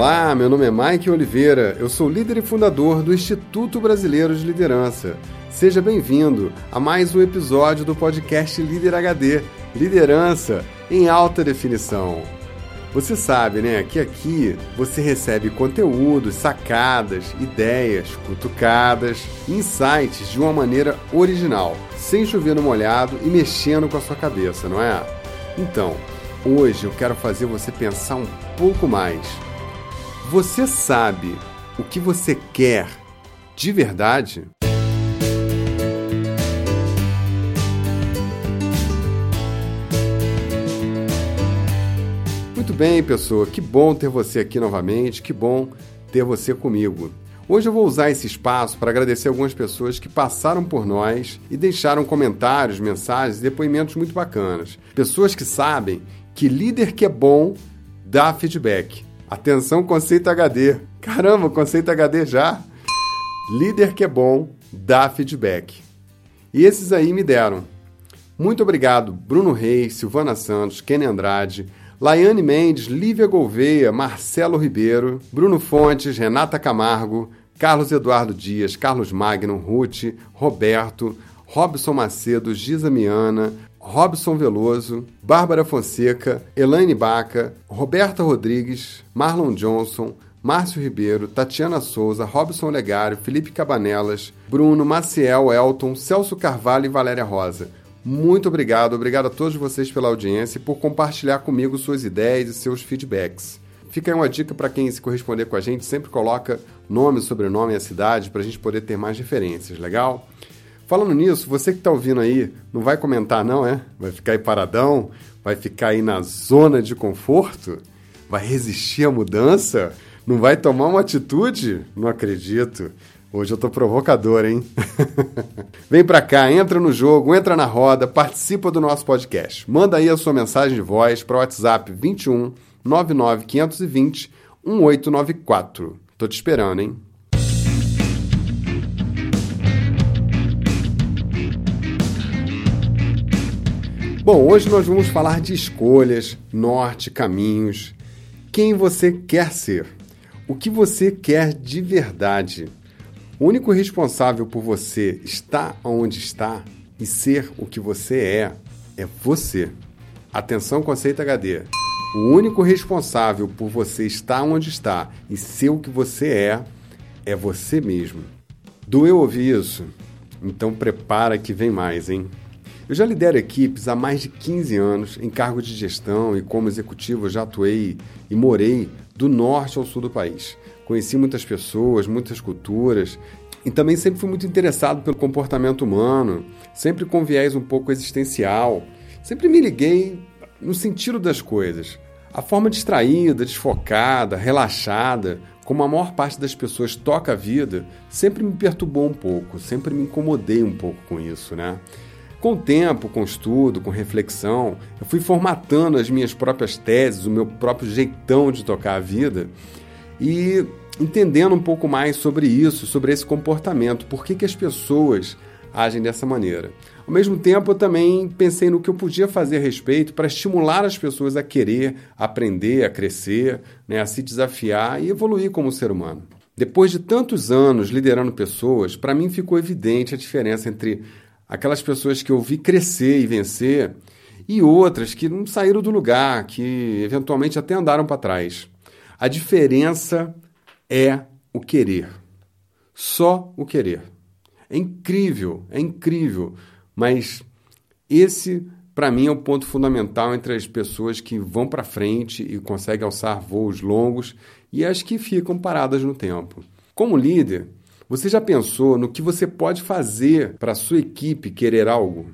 Olá, meu nome é Mike Oliveira, eu sou líder e fundador do Instituto Brasileiro de Liderança. Seja bem-vindo a mais um episódio do podcast Líder HD Liderança em Alta Definição. Você sabe, né, que aqui você recebe conteúdos, sacadas, ideias, cutucadas, insights de uma maneira original, sem chover no molhado e mexendo com a sua cabeça, não é? Então, hoje eu quero fazer você pensar um pouco mais. Você sabe o que você quer de verdade? Muito bem, pessoa, que bom ter você aqui novamente, que bom ter você comigo. Hoje eu vou usar esse espaço para agradecer algumas pessoas que passaram por nós e deixaram comentários, mensagens e depoimentos muito bacanas. Pessoas que sabem que líder que é bom dá feedback. Atenção, conceito HD. Caramba, conceito HD já. Líder que é bom dá feedback. E esses aí me deram. Muito obrigado, Bruno Reis, Silvana Santos, Kenny Andrade, Laiane Mendes, Lívia Gouveia, Marcelo Ribeiro, Bruno Fontes, Renata Camargo, Carlos Eduardo Dias, Carlos Magno, Ruth, Roberto, Robson Macedo, Giza Miana, Robson Veloso, Bárbara Fonseca, Elaine Baca, Roberta Rodrigues, Marlon Johnson, Márcio Ribeiro, Tatiana Souza, Robson Legário, Felipe Cabanelas, Bruno, Maciel, Elton, Celso Carvalho e Valéria Rosa. Muito obrigado, obrigado a todos vocês pela audiência e por compartilhar comigo suas ideias e seus feedbacks. Fica aí uma dica para quem se corresponder com a gente, sempre coloca nome, sobrenome e a cidade para a gente poder ter mais referências, legal? Falando nisso, você que está ouvindo aí, não vai comentar não, é? Vai ficar aí paradão? Vai ficar aí na zona de conforto? Vai resistir à mudança? Não vai tomar uma atitude? Não acredito. Hoje eu tô provocador, hein? Vem pra cá, entra no jogo, entra na roda, participa do nosso podcast. Manda aí a sua mensagem de voz para o WhatsApp 21 99 520 1894. Tô te esperando, hein? Bom, hoje nós vamos falar de escolhas, norte, caminhos, quem você quer ser, o que você quer de verdade. O único responsável por você estar onde está e ser o que você é é você. Atenção, conceito HD. O único responsável por você estar onde está e ser o que você é é você mesmo. Doeu ouvir isso? Então prepara que vem mais, hein? Eu já lidero equipes há mais de 15 anos em cargo de gestão e como executivo já atuei e morei do norte ao sul do país. Conheci muitas pessoas, muitas culturas e também sempre fui muito interessado pelo comportamento humano, sempre com viés um pouco existencial. Sempre me liguei no sentido das coisas. A forma distraída, desfocada, relaxada, como a maior parte das pessoas toca a vida, sempre me perturbou um pouco, sempre me incomodei um pouco com isso, né? Com o tempo, com estudo, com reflexão, eu fui formatando as minhas próprias teses, o meu próprio jeitão de tocar a vida e entendendo um pouco mais sobre isso, sobre esse comportamento, por que, que as pessoas agem dessa maneira. Ao mesmo tempo, eu também pensei no que eu podia fazer a respeito para estimular as pessoas a querer aprender, a crescer, né, a se desafiar e evoluir como ser humano. Depois de tantos anos liderando pessoas, para mim ficou evidente a diferença entre aquelas pessoas que eu vi crescer e vencer e outras que não saíram do lugar, que eventualmente até andaram para trás. A diferença é o querer. Só o querer. É incrível, é incrível, mas esse para mim é o ponto fundamental entre as pessoas que vão para frente e conseguem alçar voos longos e as que ficam paradas no tempo. Como líder, você já pensou no que você pode fazer para a sua equipe querer algo?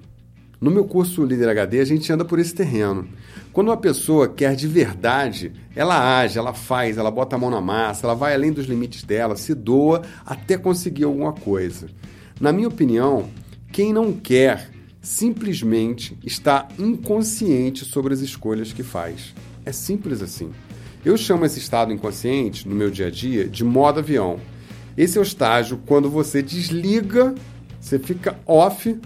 No meu curso Líder HD, a gente anda por esse terreno. Quando uma pessoa quer de verdade, ela age, ela faz, ela bota a mão na massa, ela vai além dos limites dela, se doa até conseguir alguma coisa. Na minha opinião, quem não quer simplesmente está inconsciente sobre as escolhas que faz. É simples assim. Eu chamo esse estado inconsciente, no meu dia a dia, de modo avião. Esse é o estágio quando você desliga, você fica off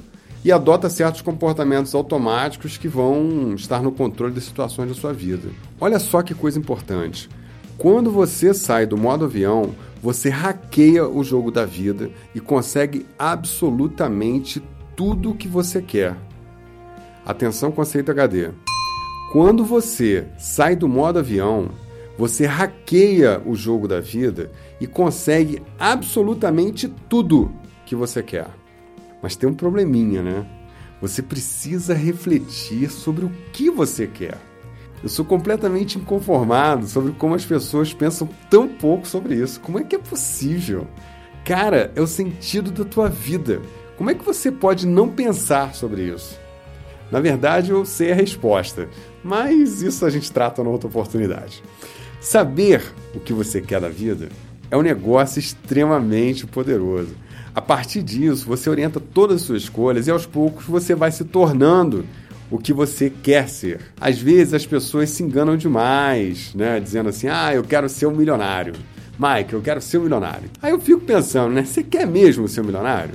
e adota certos comportamentos automáticos que vão estar no controle das situações da sua vida. Olha só que coisa importante. Quando você sai do modo avião, você hackeia o jogo da vida e consegue absolutamente tudo o que você quer. Atenção, conceito HD. Quando você sai do modo avião, você hackeia o jogo da vida e consegue absolutamente tudo que você quer. Mas tem um probleminha, né? Você precisa refletir sobre o que você quer. Eu sou completamente inconformado sobre como as pessoas pensam tão pouco sobre isso. Como é que é possível? Cara, é o sentido da tua vida. Como é que você pode não pensar sobre isso? Na verdade, eu sei a resposta, mas isso a gente trata numa outra oportunidade. Saber o que você quer da vida é um negócio extremamente poderoso. A partir disso, você orienta todas as suas escolhas e aos poucos você vai se tornando o que você quer ser. Às vezes as pessoas se enganam demais, né? Dizendo assim: ah, eu quero ser um milionário. Mike, eu quero ser um milionário. Aí eu fico pensando, né? Você quer mesmo ser um milionário?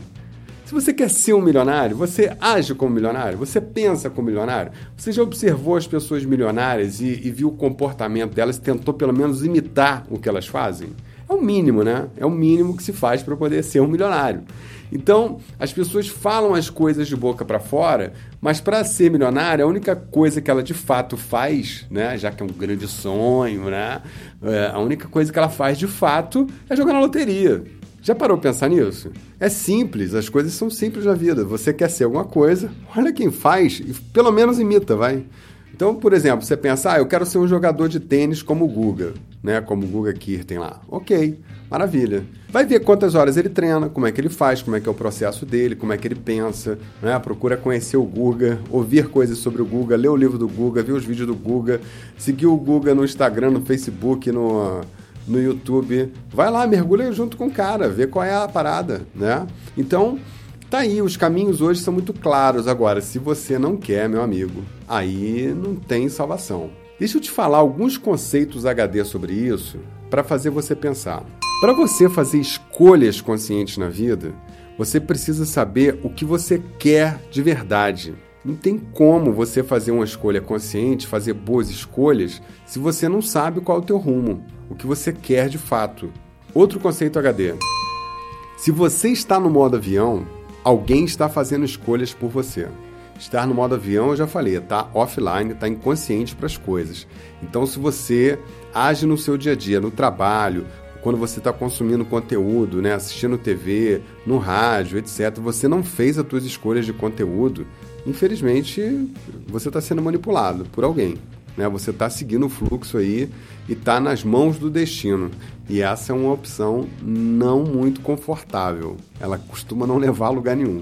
Se você quer ser um milionário, você age como milionário, você pensa como milionário. Você já observou as pessoas milionárias e, e viu o comportamento delas, tentou pelo menos imitar o que elas fazem? É o mínimo, né? É o mínimo que se faz para poder ser um milionário. Então, as pessoas falam as coisas de boca para fora, mas para ser milionária, a única coisa que ela de fato faz, né, já que é um grande sonho, né, é, a única coisa que ela faz de fato é jogar na loteria. Já parou para pensar nisso? É simples, as coisas são simples na vida. Você quer ser alguma coisa, olha quem faz e pelo menos imita, vai. Então, por exemplo, você pensa, ah, eu quero ser um jogador de tênis como o Guga, né? Como o Guga Kirten lá. Ok, maravilha. Vai ver quantas horas ele treina, como é que ele faz, como é que é o processo dele, como é que ele pensa, né? Procura conhecer o Guga, ouvir coisas sobre o Guga, ler o livro do Guga, ver os vídeos do Guga, seguir o Guga no Instagram, no Facebook, no, no YouTube. Vai lá, mergulha junto com o cara, vê qual é a parada, né? Então, Tá aí, os caminhos hoje são muito claros. Agora, se você não quer, meu amigo, aí não tem salvação. Deixa eu te falar alguns conceitos HD sobre isso para fazer você pensar. Para você fazer escolhas conscientes na vida, você precisa saber o que você quer de verdade. Não tem como você fazer uma escolha consciente, fazer boas escolhas, se você não sabe qual é o teu rumo, o que você quer de fato. Outro conceito HD. Se você está no modo avião, alguém está fazendo escolhas por você. Estar no modo avião, eu já falei, tá offline, tá inconsciente para as coisas. Então, se você age no seu dia a dia, no trabalho, quando você está consumindo conteúdo, né, assistindo TV, no rádio, etc., você não fez as suas escolhas de conteúdo, infelizmente você está sendo manipulado por alguém. Né? Você está seguindo o fluxo aí e está nas mãos do destino. E essa é uma opção não muito confortável. Ela costuma não levar a lugar nenhum.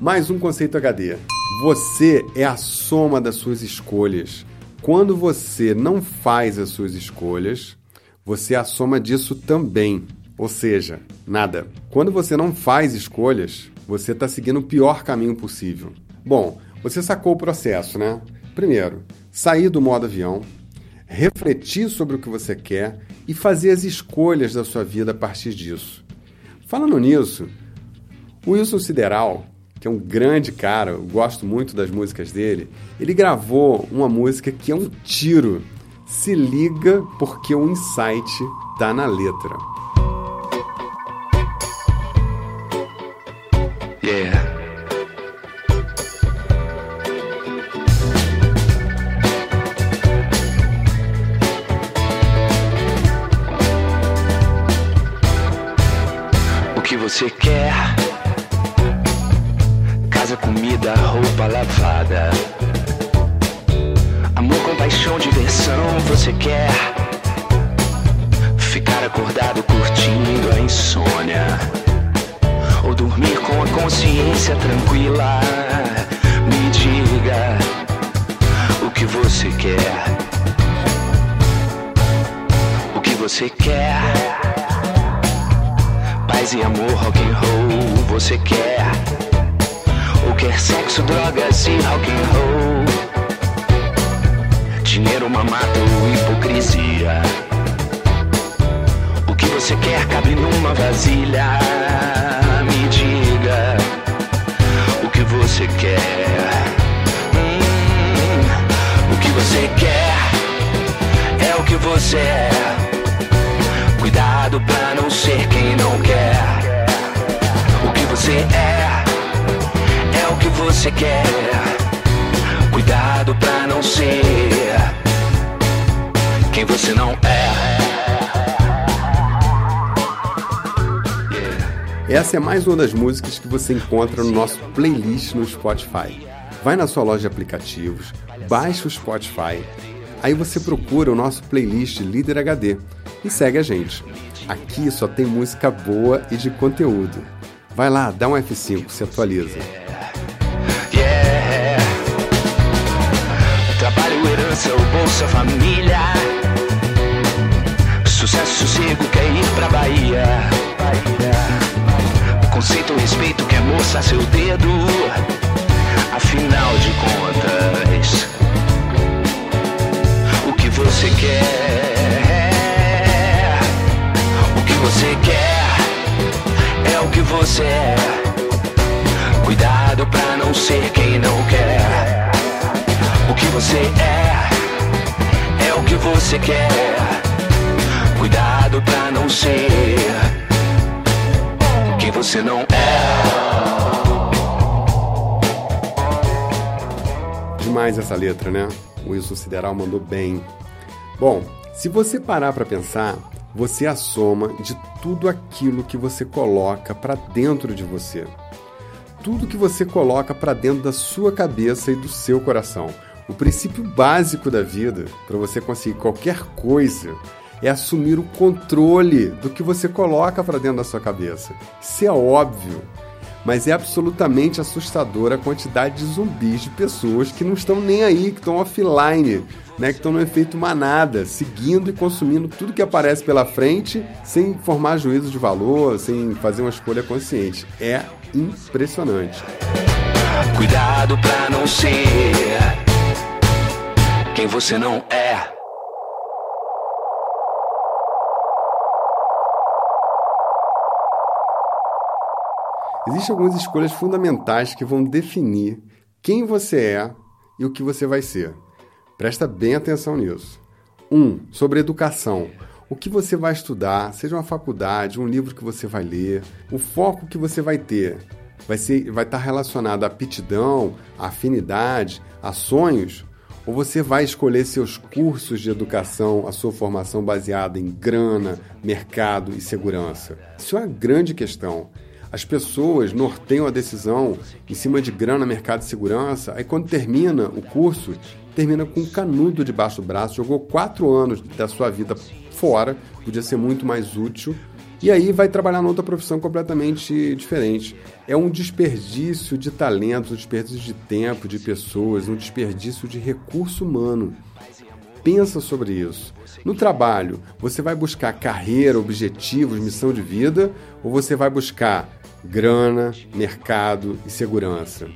Mais um conceito HD. Você é a soma das suas escolhas. Quando você não faz as suas escolhas, você é a soma disso também. Ou seja, nada. Quando você não faz escolhas, você está seguindo o pior caminho possível. Bom, você sacou o processo, né? Primeiro, sair do modo avião, refletir sobre o que você quer e fazer as escolhas da sua vida a partir disso. Falando nisso, o Wilson Sideral, que é um grande cara, eu gosto muito das músicas dele, ele gravou uma música que é um tiro. Se liga porque o insight tá na letra. você quer? Sexo, drogas e rock and roll? Dinheiro, mamato, hipocrisia. O que você quer cabe numa vasilha. Me diga o que você quer. Hum, o que você quer é o que você é. Cuidado pra não ser quem não quer. O que você é, é que você quer. Cuidado pra não ser quem você não é. Essa é mais uma das músicas que você encontra no nosso playlist no Spotify. Vai na sua loja de aplicativos, baixa o Spotify, aí você procura o nosso playlist Líder HD e segue a gente. Aqui só tem música boa e de conteúdo. Vai lá, dá um F5, se atualiza. Bolsa Família. Sucesso, sossego, quer ir pra Bahia. Conceito, respeito, quer mostrar seu dedo. Afinal de contas, o que você quer? O que você quer é o que você é. Cuidado pra não ser você quer. Cuidado pra não ser quem você não é. Demais essa letra, né? O Wilson Sideral mandou bem. Bom, se você parar para pensar, você é a soma de tudo aquilo que você coloca para dentro de você. Tudo que você coloca para dentro da sua cabeça e do seu coração. O princípio básico da vida, para você conseguir qualquer coisa, é assumir o controle do que você coloca para dentro da sua cabeça. Isso é óbvio, mas é absolutamente assustadora a quantidade de zumbis de pessoas que não estão nem aí, que estão offline, né, que estão no efeito manada, seguindo e consumindo tudo que aparece pela frente, sem formar juízo de valor, sem fazer uma escolha consciente. É impressionante. Cuidado pra não ser quem você não é. Existem algumas escolhas fundamentais que vão definir quem você é e o que você vai ser. Presta bem atenção nisso. 1. Um, sobre educação. O que você vai estudar, seja uma faculdade, um livro que você vai ler, o foco que você vai ter vai, ser, vai estar relacionado à aptidão, à afinidade, a sonhos? Ou você vai escolher seus cursos de educação, a sua formação baseada em grana, mercado e segurança? Isso é uma grande questão. As pessoas norteiam a decisão em cima de grana, mercado e segurança, aí quando termina o curso, termina com um canudo debaixo do braço, jogou quatro anos da sua vida fora, podia ser muito mais útil, e aí vai trabalhar numa outra profissão completamente diferente. É um desperdício de talentos, um desperdício de tempo, de pessoas, um desperdício de recurso humano. Pensa sobre isso. No trabalho, você vai buscar carreira, objetivos, missão de vida, ou você vai buscar grana, mercado e segurança?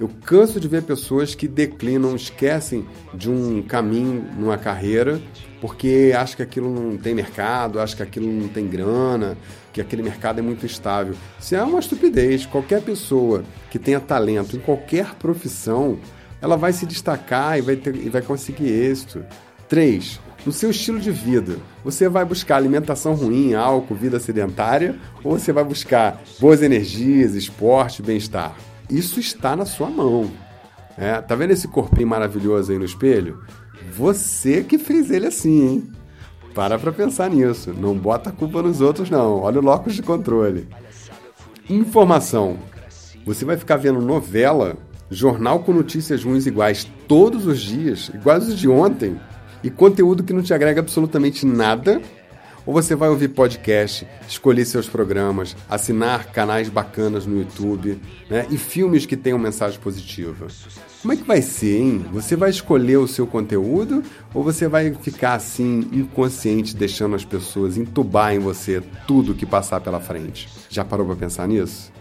Eu canso de ver pessoas que declinam, esquecem de um caminho numa carreira porque acham que aquilo não tem mercado, acham que aquilo não tem grana, que aquele mercado é muito instável. Isso é uma estupidez. Qualquer pessoa que tenha talento em qualquer profissão, ela vai se destacar e vai, ter, e vai conseguir êxito. 3. No seu estilo de vida, você vai buscar alimentação ruim, álcool, vida sedentária, ou você vai buscar boas energias, esporte, bem-estar? Isso está na sua mão. É, tá vendo esse corpinho maravilhoso aí no espelho? Você que fez ele assim, hein? Para pra pensar nisso. Não bota a culpa nos outros, não. Olha o locus de controle. Informação. Você vai ficar vendo novela, jornal com notícias ruins iguais todos os dias, iguais os de ontem, e conteúdo que não te agrega absolutamente nada ou você vai ouvir podcast, escolher seus programas, assinar canais bacanas no YouTube né? e filmes que tenham mensagem positiva. Como é que vai ser, hein? Você vai escolher o seu conteúdo ou você vai ficar assim, inconsciente, deixando as pessoas entubar em você tudo que passar pela frente? Já parou para pensar nisso?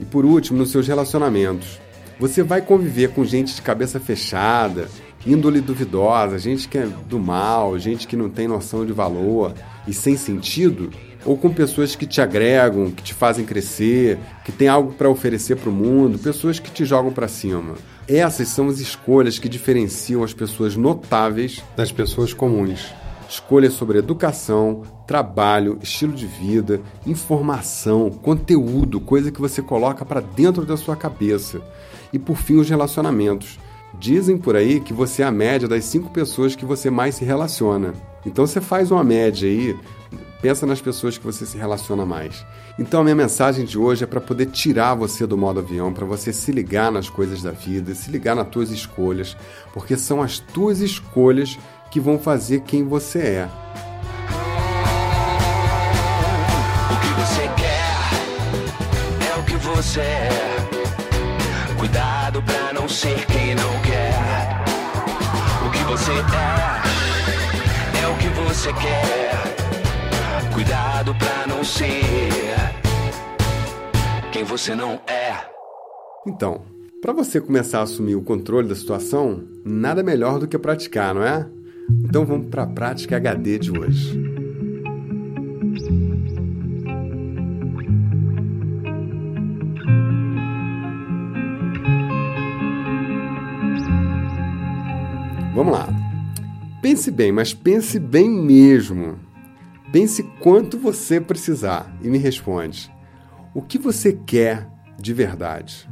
E por último, nos seus relacionamentos. Você vai conviver com gente de cabeça fechada, índole duvidosa, gente que é do mal, gente que não tem noção de valor e sem sentido, ou com pessoas que te agregam, que te fazem crescer, que têm algo para oferecer para o mundo, pessoas que te jogam para cima. Essas são as escolhas que diferenciam as pessoas notáveis das pessoas comuns. escolhas sobre educação, trabalho, estilo de vida, informação, conteúdo, coisa que você coloca para dentro da sua cabeça. E por fim, os relacionamentos. Dizem por aí que você é a média das cinco pessoas que você mais se relaciona. Então você faz uma média aí, pensa nas pessoas que você se relaciona mais. Então a minha mensagem de hoje é para poder tirar você do modo avião, para você se ligar nas coisas da vida, se ligar nas tuas escolhas, porque são as tuas escolhas que vão fazer quem você é. O que você quer é o que você é. Cuidado pra não ser quem não você é é o que você quer. Cuidado pra não ser quem você não é. Então, para você começar a assumir o controle da situação, nada melhor do que praticar, não é? Então vamos para a prática HD de hoje. Vamos lá. Pense bem, mas pense bem mesmo. Pense quanto você precisar e me responde. O que você quer de verdade?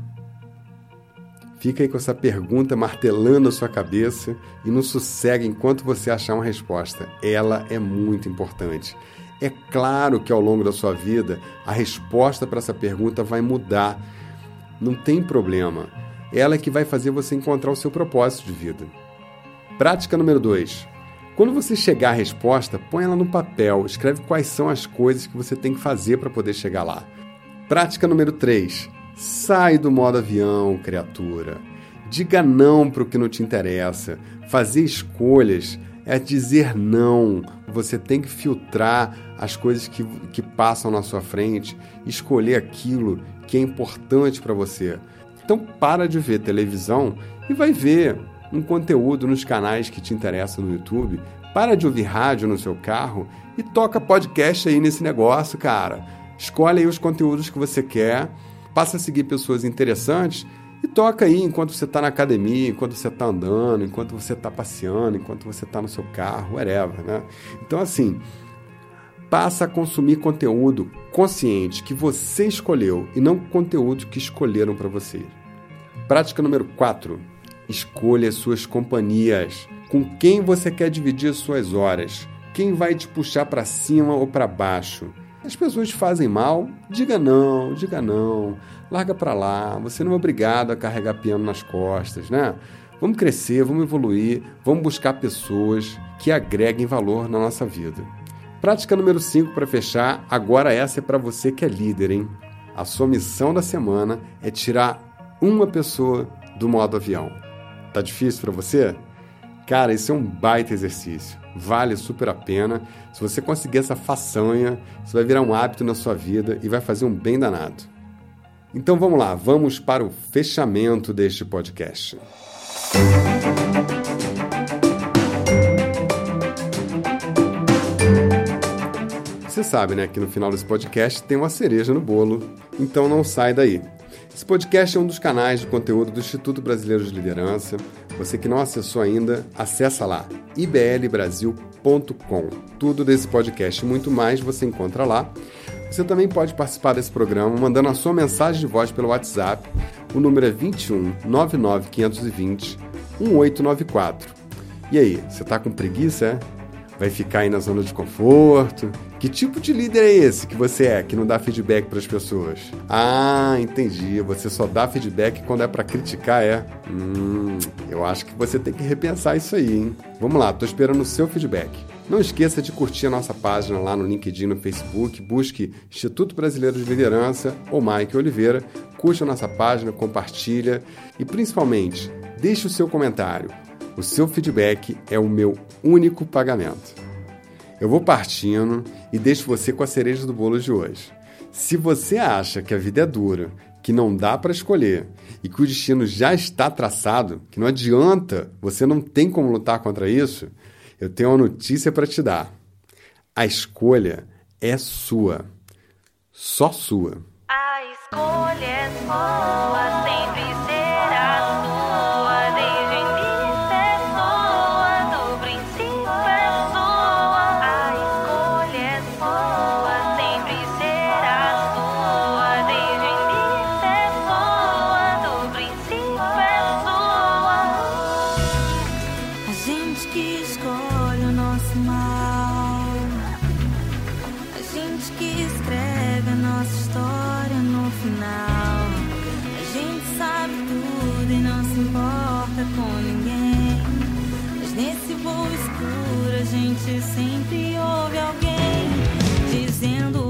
Fica aí com essa pergunta martelando a sua cabeça e não sossega enquanto você achar uma resposta. Ela é muito importante. É claro que ao longo da sua vida a resposta para essa pergunta vai mudar. Não tem problema. Ela é que vai fazer você encontrar o seu propósito de vida. Prática número 2. Quando você chegar à resposta, põe ela no papel, escreve quais são as coisas que você tem que fazer para poder chegar lá. Prática número 3. Sai do modo avião, criatura. Diga não para o que não te interessa. Fazer escolhas é dizer não. Você tem que filtrar as coisas que, que passam na sua frente, escolher aquilo que é importante para você. Então para de ver televisão e vai ver um conteúdo nos canais que te interessam no YouTube. Para de ouvir rádio no seu carro e toca podcast aí nesse negócio, cara. Escolhe aí os conteúdos que você quer passa a seguir pessoas interessantes e toca aí enquanto você está na academia, enquanto você está andando, enquanto você está passeando, enquanto você está no seu carro, whatever, né? Então, assim, passa a consumir conteúdo consciente que você escolheu e não conteúdo que escolheram para você. Prática número 4. Escolha suas companhias. Com quem você quer dividir suas horas? Quem vai te puxar para cima ou para baixo? As pessoas te fazem mal, diga não, diga não, larga para lá, você não é obrigado a carregar piano nas costas, né? Vamos crescer, vamos evoluir, vamos buscar pessoas que agreguem valor na nossa vida. Prática número 5 para fechar, agora essa é para você que é líder, hein? A sua missão da semana é tirar uma pessoa do modo avião. Tá difícil para você? Cara, isso é um baita exercício. Vale super a pena. Se você conseguir essa façanha, isso vai virar um hábito na sua vida e vai fazer um bem danado. Então vamos lá, vamos para o fechamento deste podcast. Você sabe, né, que no final desse podcast tem uma cereja no bolo, então não sai daí. Esse podcast é um dos canais de conteúdo do Instituto Brasileiro de Liderança. Você que não acessou ainda, acessa lá iblbrasil.com. Tudo desse podcast e muito mais você encontra lá. Você também pode participar desse programa mandando a sua mensagem de voz pelo WhatsApp. O número é 21 99 520 1894. E aí, você está com preguiça, é? Vai ficar aí na zona de conforto? Que tipo de líder é esse que você é, que não dá feedback para as pessoas? Ah, entendi. Você só dá feedback quando é para criticar, é? Hum, eu acho que você tem que repensar isso aí, hein? Vamos lá, tô esperando o seu feedback. Não esqueça de curtir a nossa página lá no LinkedIn, no Facebook, busque Instituto Brasileiro de Liderança ou Mike Oliveira, curte a nossa página, compartilha e principalmente, deixe o seu comentário. O seu feedback é o meu único pagamento. Eu vou partindo e deixo você com a cereja do bolo de hoje. Se você acha que a vida é dura, que não dá para escolher e que o destino já está traçado, que não adianta, você não tem como lutar contra isso, eu tenho uma notícia para te dar. A escolha é sua. Só sua. A escolha é sua. A gente que escolhe o nosso mal. A gente que escreve a nossa história no final. A gente sabe tudo e não se importa com ninguém. Mas nesse voo escuro a gente sempre ouve alguém dizendo